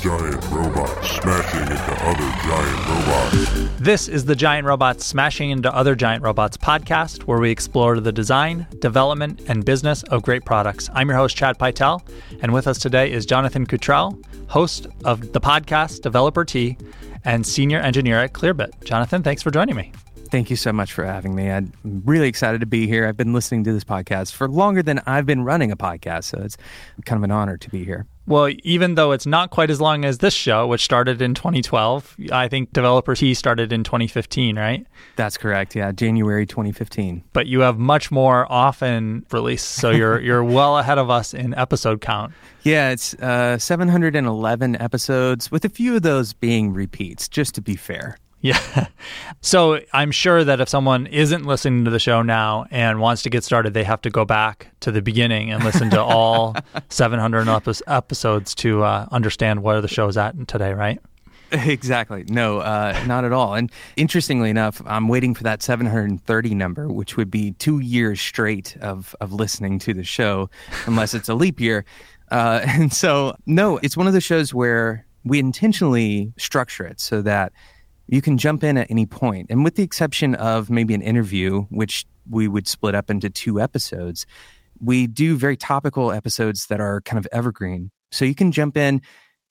giant robots smashing into other giant robots. This is the Giant Robots Smashing into Other Giant Robots podcast, where we explore the design, development, and business of great products. I'm your host, Chad Pytel, and with us today is Jonathan Cottrell, host of the podcast Developer Tea and senior engineer at Clearbit. Jonathan, thanks for joining me. Thank you so much for having me. I'm really excited to be here. I've been listening to this podcast for longer than I've been running a podcast, so it's kind of an honor to be here. Well, even though it's not quite as long as this show, which started in 2012, I think Developer Tea started in 2015, right? That's correct. Yeah, January 2015. But you have much more often released, so you're you're well ahead of us in episode count. Yeah, it's uh, 711 episodes, with a few of those being repeats, just to be fair. Yeah. So I'm sure that if someone isn't listening to the show now and wants to get started, they have to go back to the beginning and listen to all 700 episodes to uh, understand where the show is at today, right? Exactly. No, uh, not at all. And interestingly enough, I'm waiting for that 730 number, which would be two years straight of, of listening to the show, unless it's a leap year. Uh, and so, no, it's one of the shows where we intentionally structure it so that you can jump in at any point. And with the exception of maybe an interview, which we would split up into two episodes, we do very topical episodes that are kind of evergreen. So you can jump in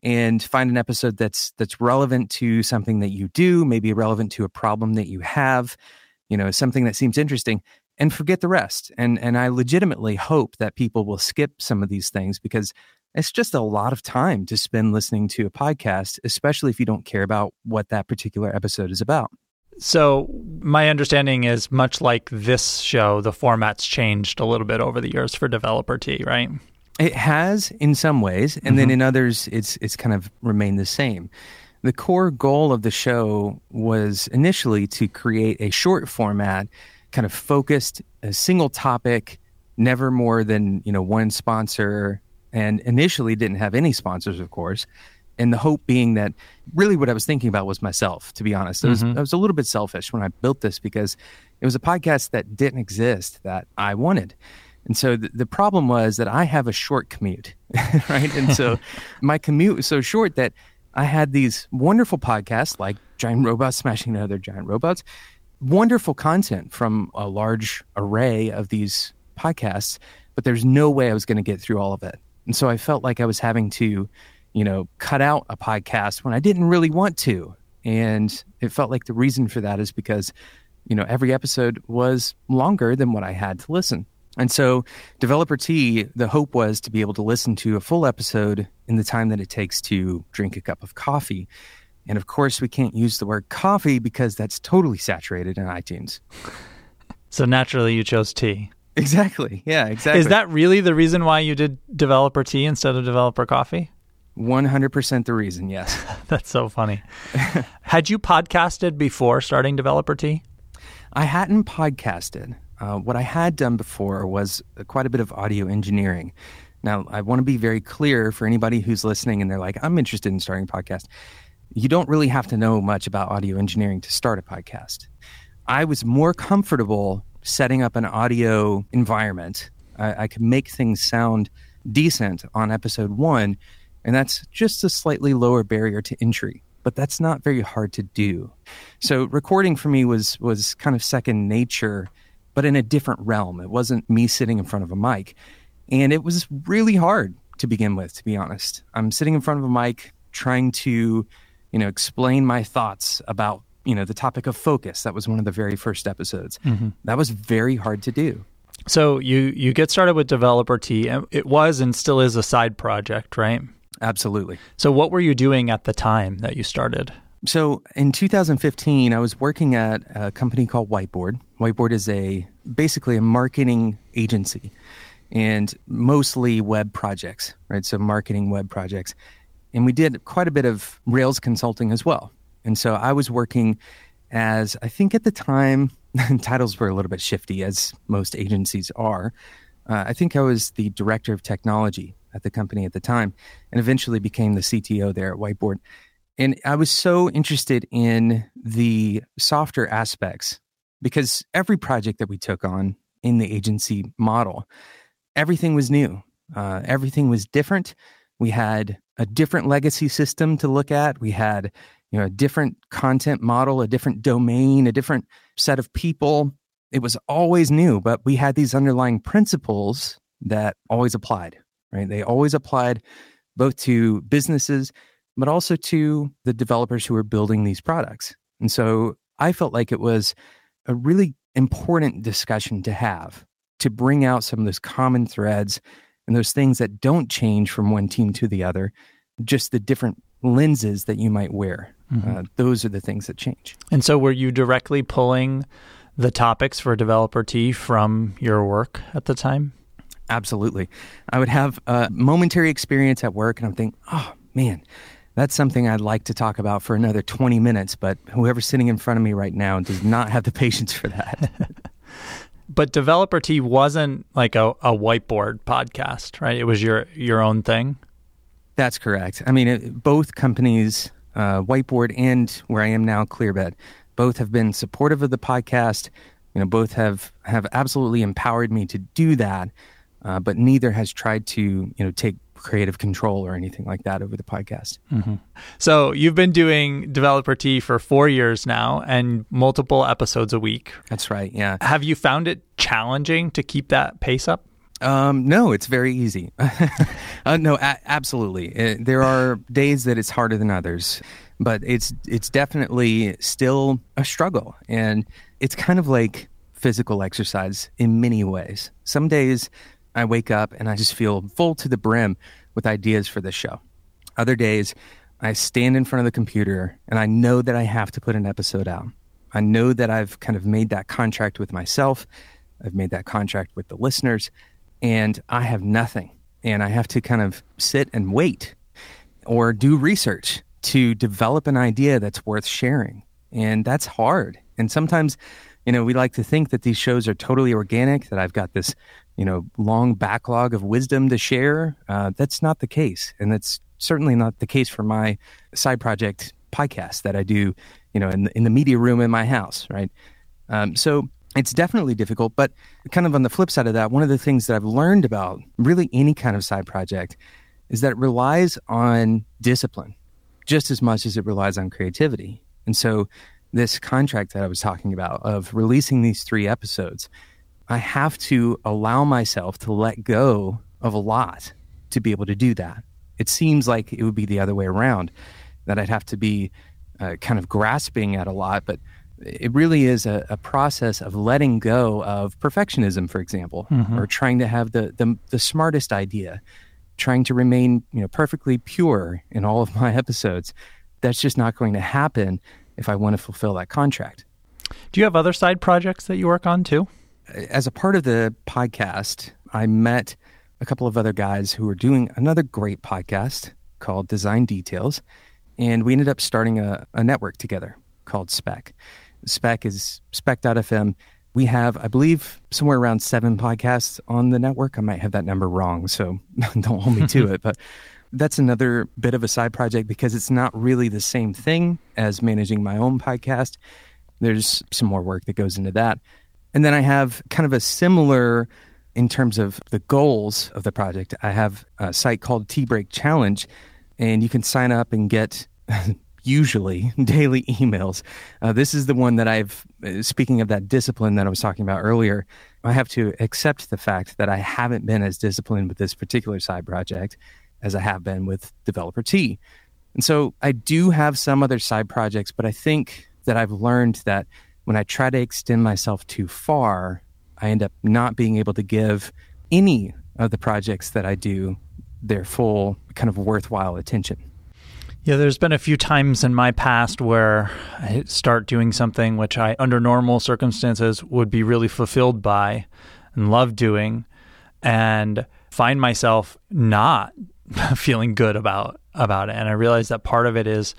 and find an episode that's that's relevant to something that you do, maybe relevant to a problem that you have, you know, something that seems interesting and forget the rest. And and I legitimately hope that people will skip some of these things because it's just a lot of time to spend listening to a podcast, especially if you don't care about what that particular episode is about. So, my understanding is much like this show, the format's changed a little bit over the years for Developer Tea, right? It has in some ways, and mm-hmm. then in others, it's it's kind of remained the same. The core goal of the show was initially to create a short format, kind of focused, a single topic, never more than you know one sponsor, and initially didn't have any sponsors, of course. And the hope being that really what I was thinking about was myself, to be honest. I was, mm-hmm. I was a little bit selfish when I built this because it was a podcast that didn't exist that I wanted. And so the, the problem was that I have a short commute, right? And so my commute was so short that I had these wonderful podcasts like Giant Robots Smashing Other Giant Robots, wonderful content from a large array of these podcasts, but there's no way I was going to get through all of it. And so I felt like I was having to, you know, cut out a podcast when I didn't really want to. And it felt like the reason for that is because, you know, every episode was longer than what I had to listen. And so, Developer Tea, the hope was to be able to listen to a full episode in the time that it takes to drink a cup of coffee. And of course, we can't use the word coffee because that's totally saturated in iTunes. So, naturally, you chose tea. Exactly. Yeah, exactly. Is that really the reason why you did developer tea instead of developer coffee? 100% the reason, yes. That's so funny. Had you podcasted before starting developer tea? I hadn't podcasted. Uh, what I had done before was quite a bit of audio engineering. Now, I want to be very clear for anybody who's listening and they're like, I'm interested in starting a podcast. You don't really have to know much about audio engineering to start a podcast. I was more comfortable setting up an audio environment. I, I could make things sound decent on episode one, and that's just a slightly lower barrier to entry. But that's not very hard to do. So recording for me was was kind of second nature, but in a different realm. It wasn't me sitting in front of a mic. And it was really hard to begin with, to be honest. I'm sitting in front of a mic trying to, you know, explain my thoughts about you know the topic of focus. That was one of the very first episodes. Mm-hmm. that was very hard to do. So you you get started with developer and it was and still is a side project right? Absolutely. So what were you doing at the time that you started? So in 2015 i was working at a company called whiteboard. Whiteboard is a basically a marketing agency and mostly web projects right? So marketing web projects. And we did quite a bit of rails consulting as well and so I was working as, I think at the time, titles were a little bit shifty, as most agencies are. Uh, I think I was the director of technology at the company at the time and eventually became the CTO there at Whiteboard. And I was so interested in the softer aspects because every project that we took on in the agency model, everything was new, uh, everything was different. We had a different legacy system to look at. We had, you know, a different content model, a different domain, a different set of people. It was always new, but we had these underlying principles that always applied, right? They always applied both to businesses, but also to the developers who were building these products. And so I felt like it was a really important discussion to have to bring out some of those common threads and those things that don't change from one team to the other, just the different lenses that you might wear. Mm-hmm. Uh, those are the things that change. And so, were you directly pulling the topics for Developer Tea from your work at the time? Absolutely. I would have a momentary experience at work and I'm thinking, oh man, that's something I'd like to talk about for another 20 minutes, but whoever's sitting in front of me right now does not have the patience for that. but Developer Tea wasn't like a, a whiteboard podcast, right? It was your your own thing. That's correct. I mean, it, both companies, uh, Whiteboard and where I am now, Clearbit, both have been supportive of the podcast. You know, both have have absolutely empowered me to do that uh, but neither has tried to you know take creative control or anything like that over the podcast. Mm-hmm. So you've been doing Developer Tea for four years now and multiple episodes a week. That's right. Yeah. Have you found it challenging to keep that pace up? Um, no, it's very easy. uh, no, a- absolutely. It, uh, there are days that it's harder than others, but it's it's definitely still a struggle, and it's kind of like physical exercise in many ways. Some days I wake up and I just feel full to the brim with ideas for this show. Other days, I stand in front of the computer and I know that I have to put an episode out. I know that I've kind of made that contract with myself. I've made that contract with the listeners, and I have nothing. And I have to kind of sit and wait or do research to develop an idea that's worth sharing. And that's hard. And sometimes, you know, we like to think that these shows are totally organic, that I've got this you know long backlog of wisdom to share. Uh, that's not the case, and that's certainly not the case for my side project podcast that I do, you know, in the, in the media room in my house, right? Um, so it's definitely difficult, but kind of on the flip side of that, one of the things that I've learned about really any kind of side project is that it relies on discipline just as much as it relies on creativity. And so this contract that I was talking about of releasing these three episodes I have to allow myself to let go of a lot to be able to do that. It seems like it would be the other way around, that I'd have to be uh, kind of grasping at a lot, but it really is a, a, process of letting go of perfectionism, for example, mm-hmm. or trying to have the, the, the smartest idea, trying to remain you know perfectly pure in all of my episodes. That's just not going to happen if I want to fulfill that contract. Do you have other side projects that you work on too? as a part of the podcast, I met a couple of other guys who were doing another great podcast called Design Details. And we ended up starting a, a network together called Spec. Spec is spec.fm. We have, I believe, somewhere around seven podcasts on the network. I might have that number wrong, so don't hold me to it. But that's another bit of a side project because it's not really the same thing as managing my own podcast. There's some more work that goes into that. And then I have kind of a similar in terms of the goals of the project. I have a site called Tea Break Challenge, and you can sign up and get usually daily emails. Uh, this is the one that I've, uh, speaking of that discipline that I was talking about earlier, I have to accept the fact that I haven't been as disciplined with this particular side project as I have been with Developer Tea. And so I do have some other side projects, but I think that I've learned that when I try to extend myself too far, I end up not being able to give any of the projects that I do their full kind of worthwhile attention. Yeah, there's been a few times in my past where I start doing something which I, under normal circumstances, would be really fulfilled by and love doing, and find myself not feeling good about about it. And I realize that part of it is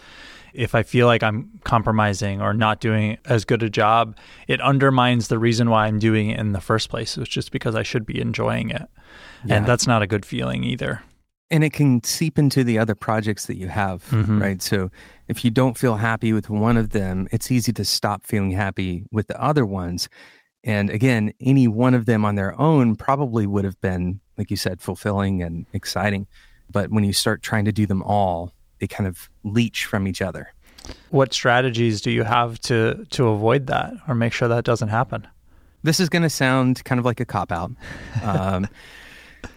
if I feel like I'm compromising or not doing as good a job, it undermines the reason why I'm doing it in the first place. It's just because I should be enjoying it. Yeah. And that's not a good feeling either. And it can seep into the other projects that you have, mm-hmm. right? So if you don't feel happy with one of them, it's easy to stop feeling happy with the other ones. And again, any one of them on their own probably would have been, like you said, fulfilling and exciting. But when you start trying to do them all, they kind of leach from each other. What strategies do you have to to avoid that or make sure that doesn't happen? This is going to sound kind of like a cop out. Um,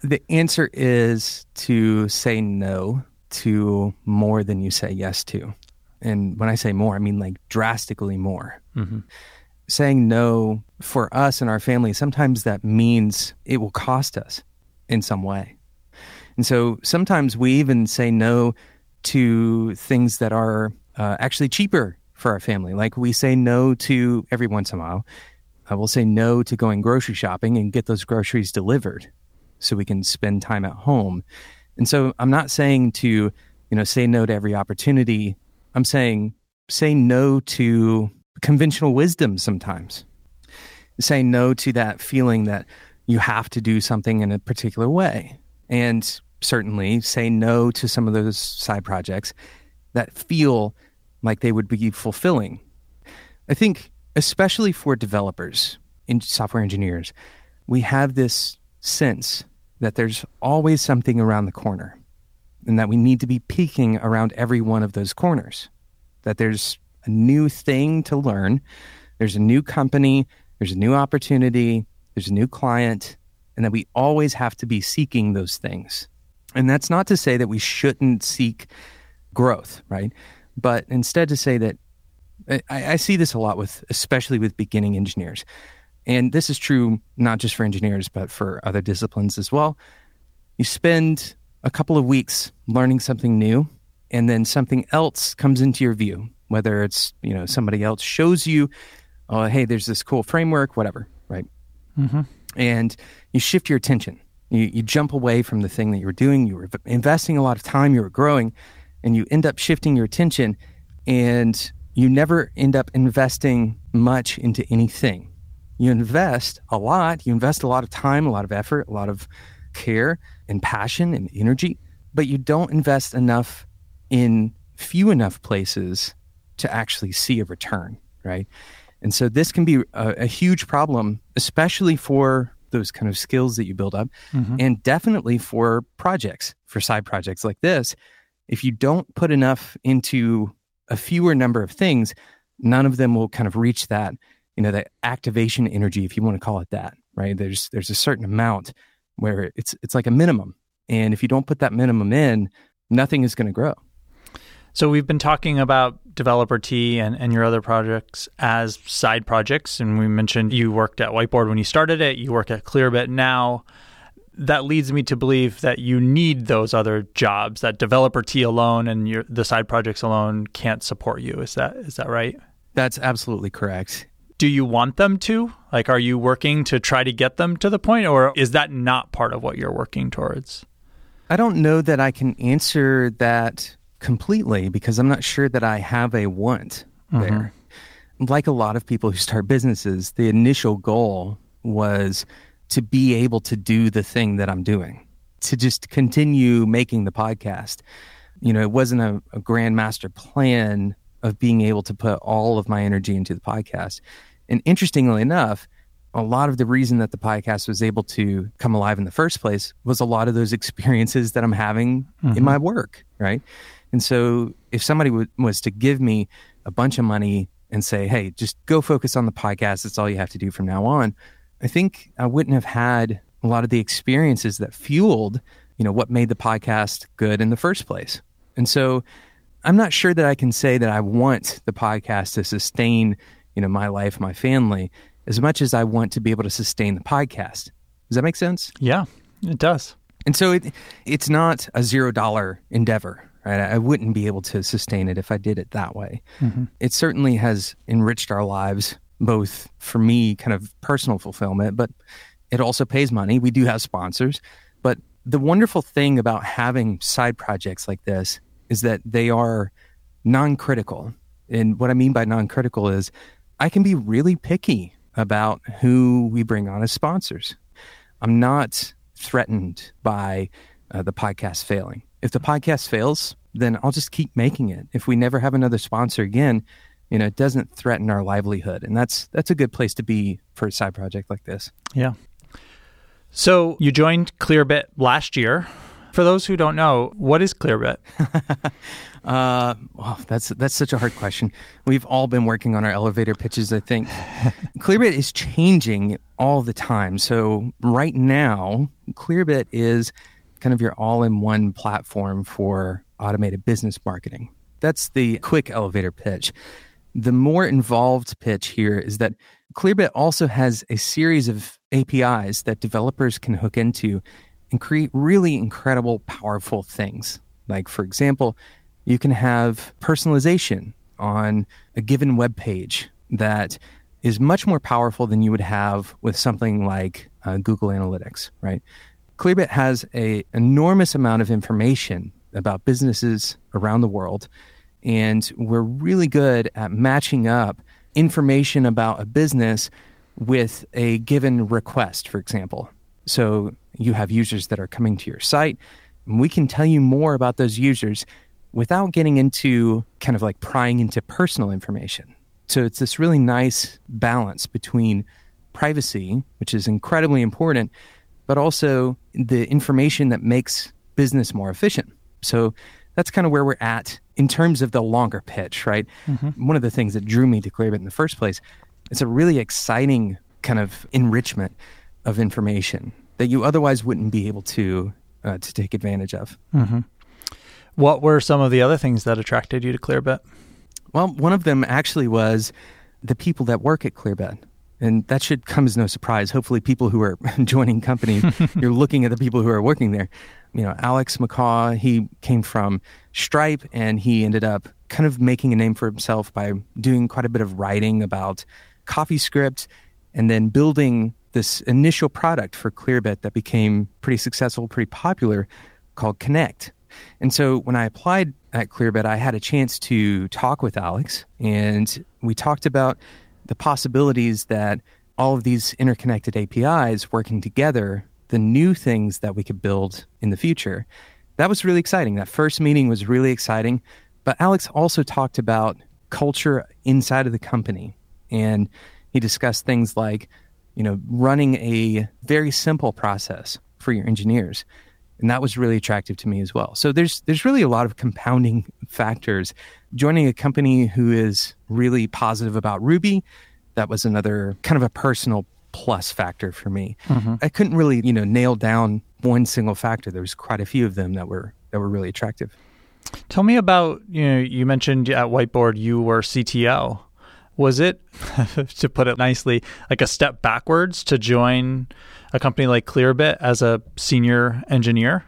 the answer is to say no to more than you say yes to. And when I say more, I mean like drastically more. Mm-hmm. Saying no for us and our family, sometimes that means it will cost us in some way. And so sometimes we even say no to things that are uh, actually cheaper for our family. Like we say no to every once in a while. I will say no to going grocery shopping and get those groceries delivered so we can spend time at home. And so I'm not saying to, you know, say no to every opportunity. I'm saying say no to conventional wisdom sometimes. Say no to that feeling that you have to do something in a particular way. And certainly say no to some of those side projects that feel like they would be fulfilling. I think, especially for developers and software engineers, we have this sense that there's always something around the corner and that we need to be peeking around every one of those corners. That there's a new thing to learn, there's a new company, there's a new opportunity, there's a new client, and that we always have to be seeking those things. And that's not to say that we shouldn't seek growth, right? But instead to say that I, I, see this a lot with, especially with beginning engineers. And this is true not just for engineers, but for other disciplines as well. You spend a couple of weeks learning something new, and then something else comes into your view, whether it's, you know, somebody else shows you, oh, hey, there's this cool framework, whatever, right? Mm-hmm. And you shift your attention. You, you jump away from the thing that you were doing. You were investing a lot of time, you were growing, and you end up shifting your attention and you never end up investing much into anything. You invest a lot, you invest a lot of time, a lot of effort, a lot of care and passion and energy, but you don't invest enough in few enough places to actually see a return, right? And so this can be a, a huge problem, especially for those kind of skills that you build up, mm-hmm. and definitely for projects, for side projects like this, if you don't put enough into a fewer number of things, none of them will kind of reach that, you know, that activation energy, if you want to call it that, right? There's there's a certain amount where it's it's like a minimum. And if you don't put that minimum in, nothing is going to grow. So we've been talking about Developer Tea and, and your other projects as side projects. And we mentioned you worked at Whiteboard when you started it, you work at Clearbit now that leads me to believe that you need those other jobs that developer Tea alone and your the side projects alone can't support you. Is that is that right? That's absolutely correct. Do you want them to? Like are you working to try to get them to the point or is that not part of what you're working towards? I don't know that I can answer that completely because I'm not sure that I have a want mm-hmm. there. Like a lot of people who start businesses, the initial goal was to be able to do the thing that I'm doing, to just continue making the podcast. You know, it wasn't a, a grand master plan of being able to put all of my energy into the podcast. And interestingly enough, a lot of the reason that the podcast was able to come alive in the first place was a lot of those experiences that I'm having mm-hmm. in my work, right? And so if somebody w- was to give me a bunch of money and say, hey, just go focus on the podcast, that's all you have to do from now on, I think I wouldn't have had a lot of the experiences that fueled, you know, what made the podcast good in the first place. And so I'm not sure that I can say that I want the podcast to sustain, you know, my life, my family, as much as I want to be able to sustain the podcast. Does that make sense? Yeah, it does. And so it, it's not a zero dollar endeavor, right? I wouldn't be able to sustain it if I did it that way. Mm-hmm. It certainly has enriched our lives both for me, kind of personal fulfillment, but it also pays money. We do have sponsors. But the wonderful thing about having side projects like this is that they are non critical. And what I mean by non critical is I can be really picky about who we bring on as sponsors. I'm not threatened by uh, the podcast failing. If the podcast fails, then I'll just keep making it. If we never have another sponsor again, you know, it doesn't threaten our livelihood. And that's that's a good place to be for a side project like this. Yeah. So you joined Clearbit last year. For those who don't know, what is Clearbit? Uh, well, that's that's such a hard question. We've all been working on our elevator pitches. I think Clearbit is changing all the time. So right now, Clearbit is kind of your all-in-one platform for automated business marketing. That's the quick elevator pitch. The more involved pitch here is that Clearbit also has a series of APIs that developers can hook into and create really incredible, powerful things. Like, for example, you can have personalization on a given web page that is much more powerful than you would have with something like uh, Google Analytics, right? Clearbit has a enormous amount of information about businesses around the world, and we're really good at matching up information about a business with a given request, for example. So you have users that are coming to your site, and we can tell you more about those users without getting into kind of like prying into personal information. So it's this really nice balance between privacy, which is incredibly important, but also the information that makes business more efficient. So that's kind of where we're at in terms of the longer pitch, right? Mm-hmm. One of the things that drew me to Clearbit in the first place, it's a really exciting kind of enrichment of information that you otherwise wouldn't be able to uh, to take advantage of. Mm-hmm. What were some of the other things that attracted you to Clearbit? Well, one of them actually was the people that work at Clearbit. And that should come as no surprise. Hopefully, people who are joining companies, you're looking at the people who are working there. You know, Alex MacCaw, he came from Stripe and he ended up kind of making a name for himself by doing quite a bit of writing about CoffeeScript and then building this initial product for Clearbit that became pretty successful, pretty popular called Connect. And so when I applied at Clearbit, I had a chance to talk with Alex, and we talked about the possibilities that all of these interconnected APIs working together, the new things that we could build in the future. That was really exciting. That first meeting was really exciting. But Alex also talked about culture inside of the company. And he discussed things like, you know, running a very simple process for your engineers and that was really attractive to me as well. So there's there's really a lot of compounding factors. Joining a company who is really positive about Ruby, that was another kind of a personal plus factor for me. Mm-hmm. I couldn't really, you know, nail down one single factor. There was quite a few of them that were that were really attractive. Tell me about, you know, you mentioned at Whiteboard you were CTO. Was it to put it nicely, like a step backwards to join a company like Clearbit as a senior engineer?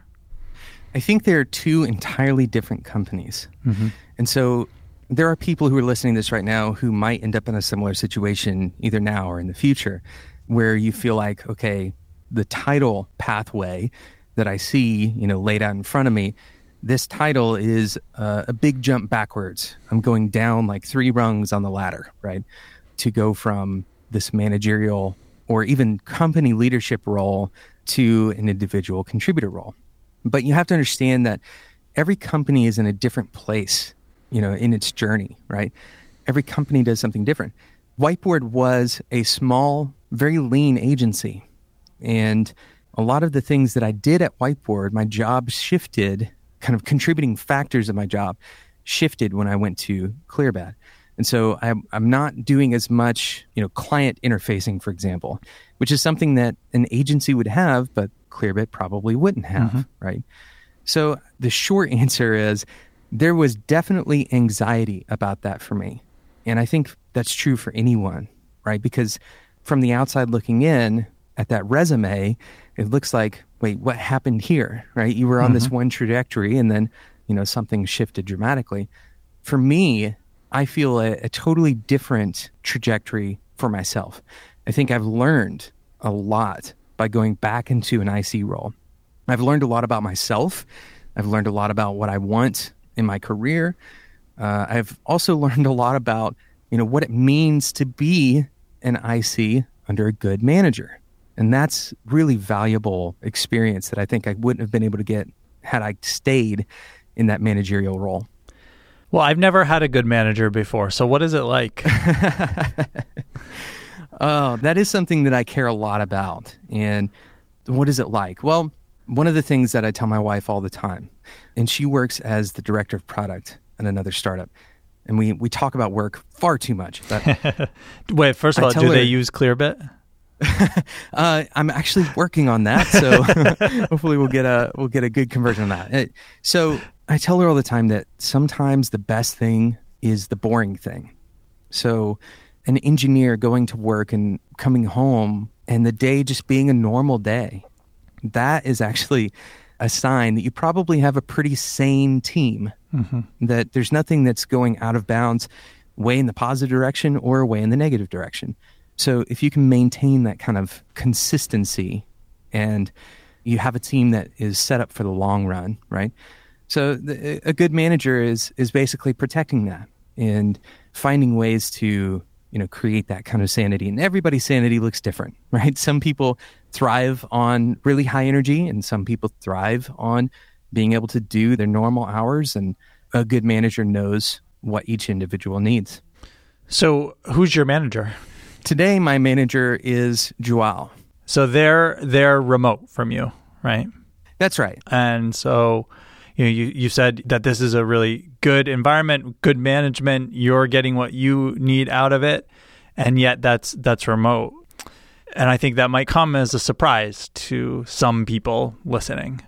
I think they're two entirely different companies. Mm-hmm. And so there are people who are listening to this right now who might end up in a similar situation either now or in the future where you feel like, okay, the title pathway that I see, you know, laid out in front of me, this title is uh, a big jump backwards. I'm going down like three rungs on the ladder, right? To go from this managerial or even company leadership role to an individual contributor role. But you have to understand that every company is in a different place, you know, in its journey, right? Every company does something different. Whiteboard was a small, very lean agency. And a lot of the things that I did at Whiteboard, my job shifted, kind of contributing factors of my job shifted when I went to Clearbit. And so I'm, I'm not doing as much, you know, client interfacing, for example, which is something that an agency would have, but Clearbit probably wouldn't have, mm-hmm. right? So the short answer is there was definitely anxiety about that for me. And I think that's true for anyone, right? Because from the outside looking in at that resume, it looks like, wait, what happened here, right? You were on mm-hmm. this one trajectory and then, you know, something shifted dramatically. For me, I feel a, a totally different trajectory for myself. I think I've learned a lot by going back into an IC role. I've learned a lot about myself. I've learned a lot about what I want in my career. Uh, I've also learned a lot about you know what it means to be an IC under a good manager, and that's really valuable experience that I think I wouldn't have been able to get had I stayed in that managerial role. Well, I've never had a good manager before. So what is it like? oh, that is something that I care a lot about. And what is it like? Well, One of the things that I tell my wife all the time, and she works as the director of product at another startup, and we, we talk about work far too much. But Wait, first of all, do they use Clearbit? uh, I'm actually working on that, so hopefully we'll get a we'll get a good conversion on that. Uh, So I tell her all the time that sometimes the best thing is the boring thing. So an engineer going to work and coming home and the day just being a normal day, that is actually a sign that you probably have a pretty sane team. That there's nothing that's going out of bounds, way in the positive direction or way in the negative direction. So if you can maintain that kind of consistency and you have a team that is set up for the long run, right? So the, a good manager is is basically protecting that and finding ways to you know create that kind of sanity. And everybody's sanity looks different, right? Some people thrive on really high energy, and some people thrive on being able to do their normal hours. And a good manager knows what each individual needs. So, who's your manager? Today, my manager is Joao. So they're they're remote from you, right? That's right. And so, you know, you you said that this is a really good environment, good management. You're getting what you need out of it, and yet that's that's remote. And I think that might come as a surprise to some people listening.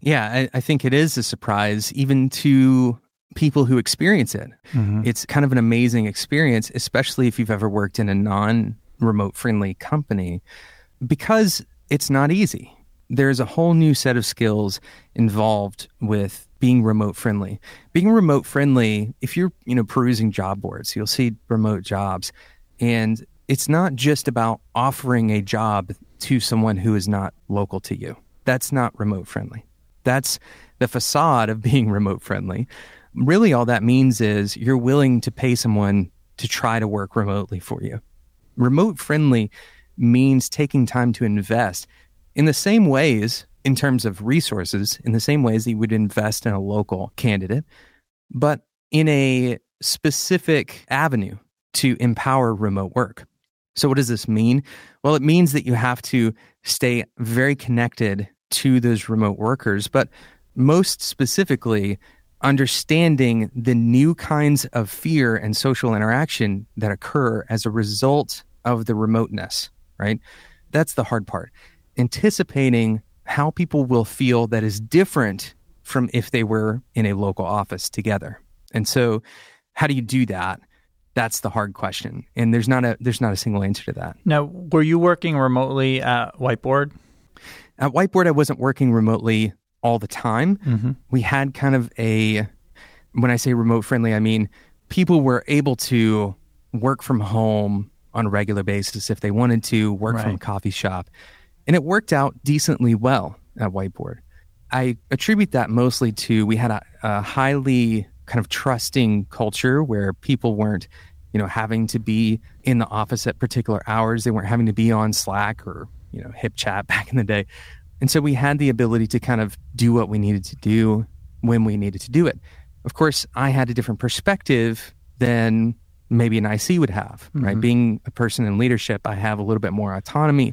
Yeah, I, I think it is a surprise even to people who experience it. Mm-hmm. It's kind of an amazing experience, especially if you've ever worked in a non remote friendly company, because it's not easy. There's a whole new set of skills involved with being remote friendly. Being remote friendly, if you're, you know, perusing job boards, you'll see remote jobs. And it's not just about offering a job to someone who is not local to you. That's not remote friendly. That's the facade of being remote friendly. Really, all that means is you're willing to pay someone to try to work remotely for you. Remote friendly means taking time to invest in the same ways, in terms of resources, in the same ways that you would invest in a local candidate, but in a specific avenue to empower remote work. So, what does this mean? Well, it means that you have to stay very connected to those remote workers, but most specifically, understanding the new kinds of fear and social interaction that occur as a result of the remoteness, right? That's the hard part. Anticipating how people will feel that is different from if they were in a local office together. And so, how do you do that? That's the hard question. And there's not a there's not a single answer to that. Now, were you working remotely at Whiteboard? At Whiteboard, I wasn't working remotely all the time. Mm-hmm. We had kind of a, when I say remote friendly, I mean people were able to work from home on a regular basis if they wanted to, work from a coffee shop. And it worked out decently well at Whiteboard. I attribute that mostly to we had a, a highly kind of trusting culture where people weren't, you know, having to be in the office at particular hours. They weren't having to be on Slack or, you know, HipChat back in the day. And so we had the ability to kind of do what we needed to do when we needed to do it. Of course, I had a different perspective than maybe an IC would have, right? Mm-hmm. Being a person in leadership, I have a little bit more autonomy.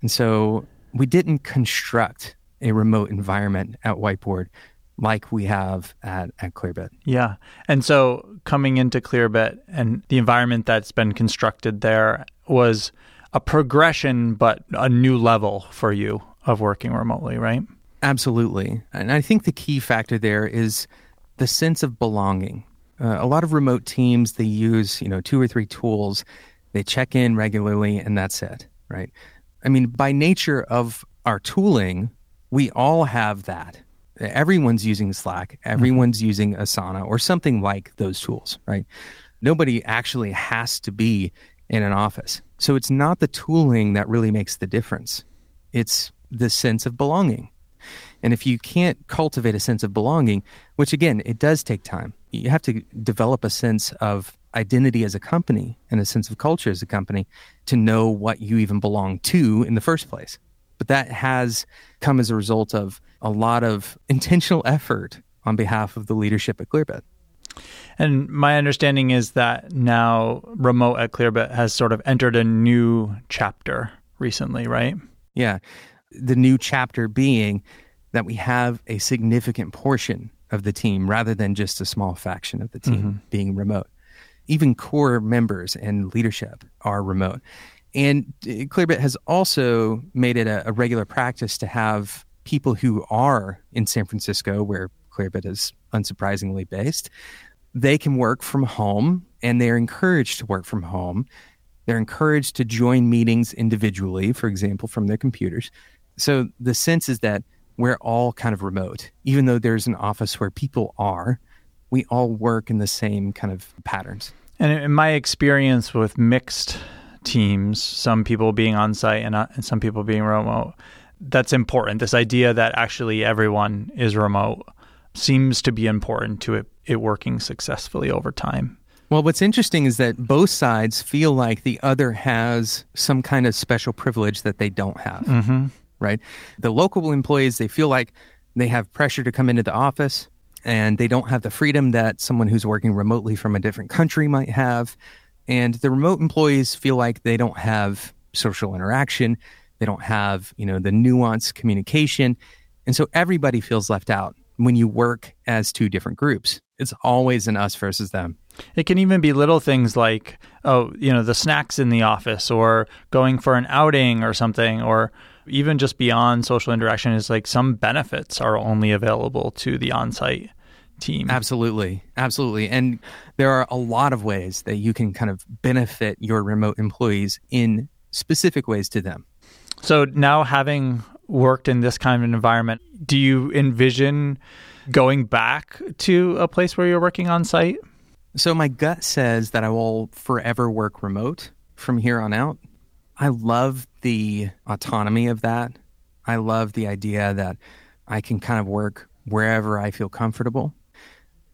And so we didn't construct a remote environment at Whiteboard like we have at, at Clearbit. Yeah. And so coming into Clearbit and the environment that's been constructed there was a progression, but a new level for you of working remotely, right? Absolutely. And I think the key factor there is the sense of belonging. Uh, a lot of remote teams, they use, you know, two or three tools. They check in regularly and that's it, right? I mean, by nature of our tooling, we all have that. Everyone's using Slack, everyone's using Asana or something like those tools, right? Nobody actually has to be in an office. So it's not the tooling that really makes the difference. It's the sense of belonging. And if you can't cultivate a sense of belonging, which again, it does take time, you have to develop a sense of identity as a company and a sense of culture as a company to know what you even belong to in the first place. But that has come as a result of a lot of intentional effort on behalf of the leadership at Clearbit. And my understanding is that now remote at Clearbit has sort of entered a new chapter recently, right? Yeah. The new chapter being that we have a significant portion of the team rather than just a small faction of the team mm-hmm. being remote. Even core members and leadership are remote. And uh, Clearbit has also made it a, a regular practice to have people who are in San Francisco, where Clearbit is unsurprisingly based, they can work from home and they're encouraged to work from home. They're encouraged to join meetings individually, for example, from their computers. So the sense is that we're all kind of remote. Even though there's an office where people are, we all work in the same kind of patterns. And in my experience with mixed teams, some people being on site and, uh, and some people being remote, that's important. This idea that actually everyone is remote seems to be important to it, it working successfully over time. Well, what's interesting is that both sides feel like the other has some kind of special privilege that they don't have. Mm-hmm right? The local employees, they feel like they have pressure to come into the office and they don't have the freedom that someone who's working remotely from a different country might have. And the remote employees feel like they don't have social interaction, they don't have, you know, the nuanced communication. And so everybody feels left out when you work as two different groups. It's always an us versus them. It can even be little things like, oh, you know, the snacks in the office or going for an outing or something, or even just beyond social interaction is like some benefits are only available to the on-site team. Absolutely. Absolutely. And there are a lot of ways that you can kind of benefit your remote employees in specific ways to them. So now having worked in this kind of an environment, do you envision going back to a place where you're working on site? So my gut says that I will forever work remote from here on out. I love the autonomy of that. I love the idea that I can kind of work wherever I feel comfortable.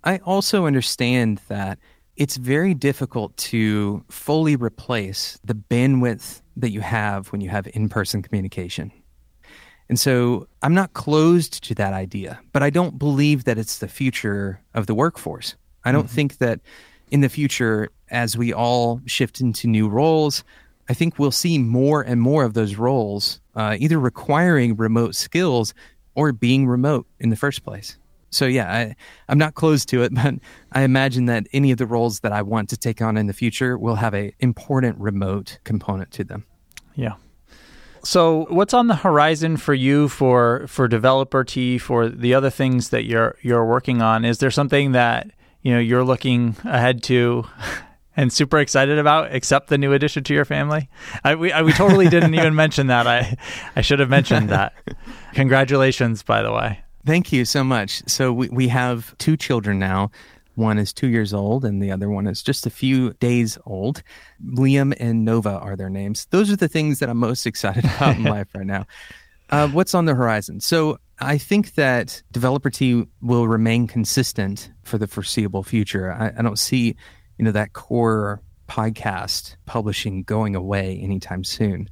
I also understand that it's very difficult to fully replace the bandwidth that you have when you have in person communication. And so I'm not closed to that idea, but I don't believe that it's the future of the workforce. I don't mm-hmm. think that in the future, as we all shift into new roles, I think we'll see more and more of those roles uh, either requiring remote skills or being remote in the first place. So yeah, I, I'm not closed to it, but I imagine that any of the roles that I want to take on in the future will have a important remote component to them. Yeah. So, what's on the horizon for you for for Developer Tea for the other things that you're you're working on? Is there something that you know you're looking ahead to and super excited about, except the new addition to your family? I, we, I, we totally didn't even mention that. I, I should have mentioned that. Congratulations, by the way. Thank you so much. So we, we have two children now. One is two years old, and the other one is just a few days old. Liam and Nova are their names. Those are the things that I'm most excited about in life right now. Uh, what's on the horizon? So I think that Developer Tea will remain consistent for the foreseeable future. I, I don't see you know, that core podcast publishing going away anytime soon.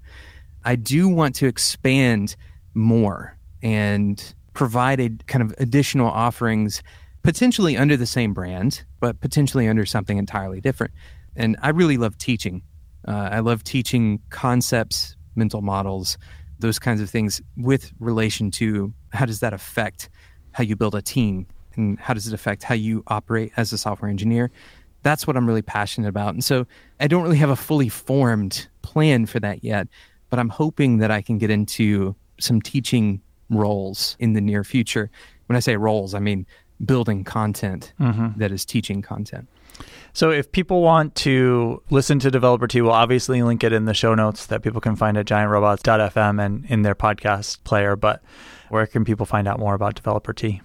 I do want to expand more and provide a kind of additional offerings, potentially under the same brand, but potentially under something entirely different. And I really love teaching. Uh, I love teaching concepts, mental models, those kinds of things with relation to how does that affect how you build a team and how does it affect how you operate as a software engineer that's what I'm really passionate about. And so I don't really have a fully formed plan for that yet, but I'm hoping that I can get into some teaching roles in the near future. When I say roles, I mean building content mm-hmm. that is teaching content. So if people want to listen to Developer Tea, we'll obviously link it in the show notes that people can find at giantrobots.fm and in their podcast player. But where can people find out more about Developer Tea?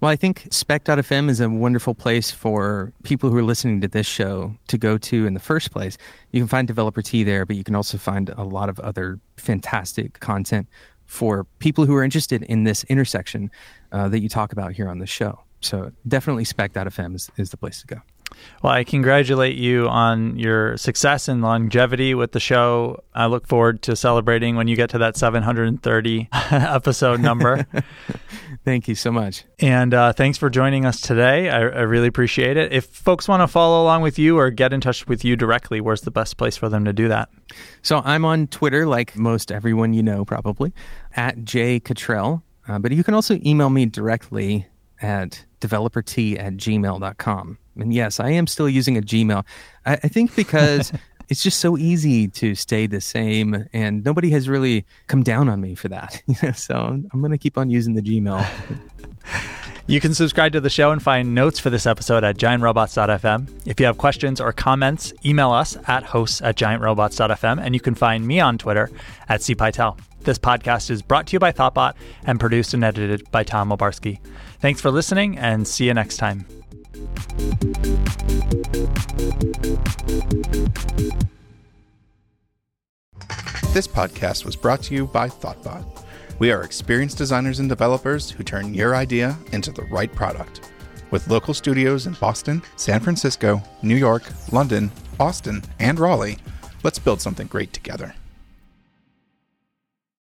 Well, I think Spec.fm is a wonderful place for people who are listening to this show to go to in the first place. You can find Developer Tea there, but you can also find a lot of other fantastic content for people who are interested in this intersection uh, that you talk about here on the show. So definitely Spec.fm is, is the place to go. Well, I congratulate you on your success and longevity with the show. I look forward to celebrating when you get to that 730 episode number. Thank you so much. And uh, thanks for joining us today. I, I really appreciate it. If folks want to follow along with you or get in touch with you directly, where's the best place for them to do that? So I'm on Twitter, like most everyone you know, probably, at J Cottrell. Uh, but you can also email me directly at developer tea at gmail.com. And yes, I am still using a Gmail. I, I think because it's just so easy to stay the same, and nobody has really come down on me for that. so I'm going to keep on using the Gmail. You can subscribe to the show and find notes for this episode at giantrobots.fm. If you have questions or comments, email us at hosts at giantrobots.fm, and you can find me on Twitter at cpytel. This podcast is brought to you by Thoughtbot and produced and edited by Tom Obarski. Thanks for listening, and see you next time. This podcast was brought to you by Thoughtbot. We are experienced designers and developers who turn your idea into the right product. With local studios in Boston, San Francisco, New York, London, Austin, and Raleigh, let's build something great together.